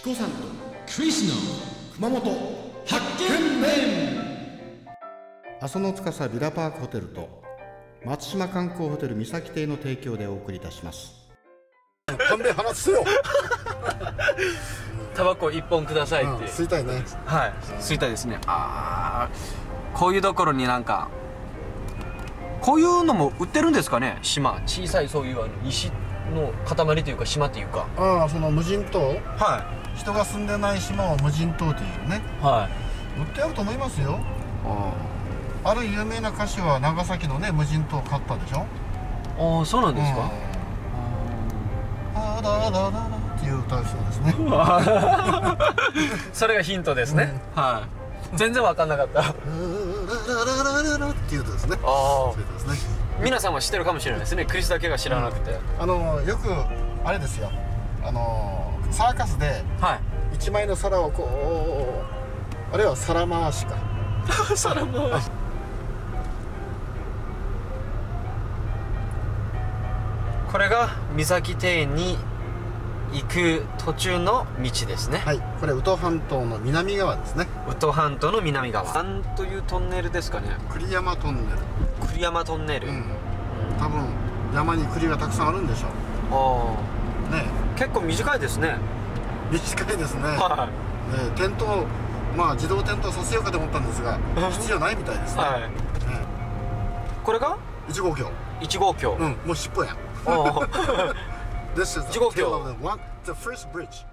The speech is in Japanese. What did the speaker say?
チコさんとクリスの熊本発見面阿蘇の司ビラパークホテルと松島観光ホテル三崎邸の提供でお送りいたします。勘弁話すよ、タバコ一本くださいって、吸いたいね。はい。吸いたいですね。ああこういうところになんかこういうのも売ってるんですかね。島。小さいそういうあの石の塊というか島っていうか。ああその無人島？は人が住んでない島を無人島というね。いはい。売ってあると思いますよ。ある有名な歌手は長崎のね無人島を買ったでしょ？ああそうなんですか、あだだだだっていう歌うそうですねそれがヒントですね、はい全然わかんなかったあラララララララっていう歌ですねあそうですね皆さんは知ってるかもしれないですね。クリスだけが知らなくて、あのよくあれですよ。あのサーカスではい。一枚の皿をこうあれは皿回しか。皿回し。これが三崎庭園に行く途中の道ですね。はい。これ宇土半島の南側ですね。宇土半島の南側。なんというトンネルですかね。栗山トンネル。栗山トンネル、うん。多分山に栗がたくさんあるんでしょあうね。あ結構短いですね。短いですね。はね点灯まあ自動点灯させようかと思ったんですが必要ないみたいですね。いはい。ね。これが？1号橋。1号橋、うん。もう尻尾やん。ああ This is the of the one, the first bridge